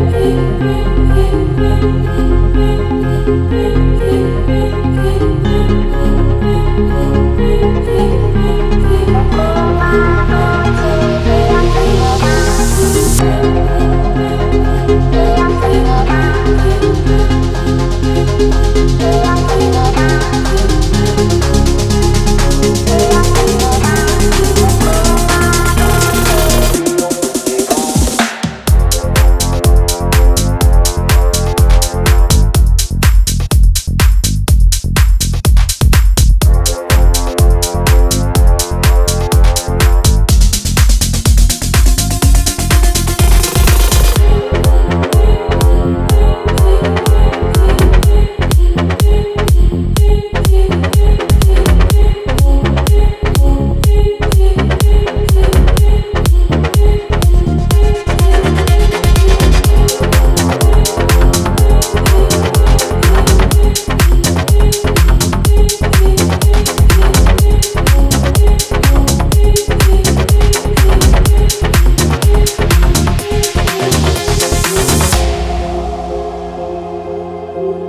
Thank you. Lord.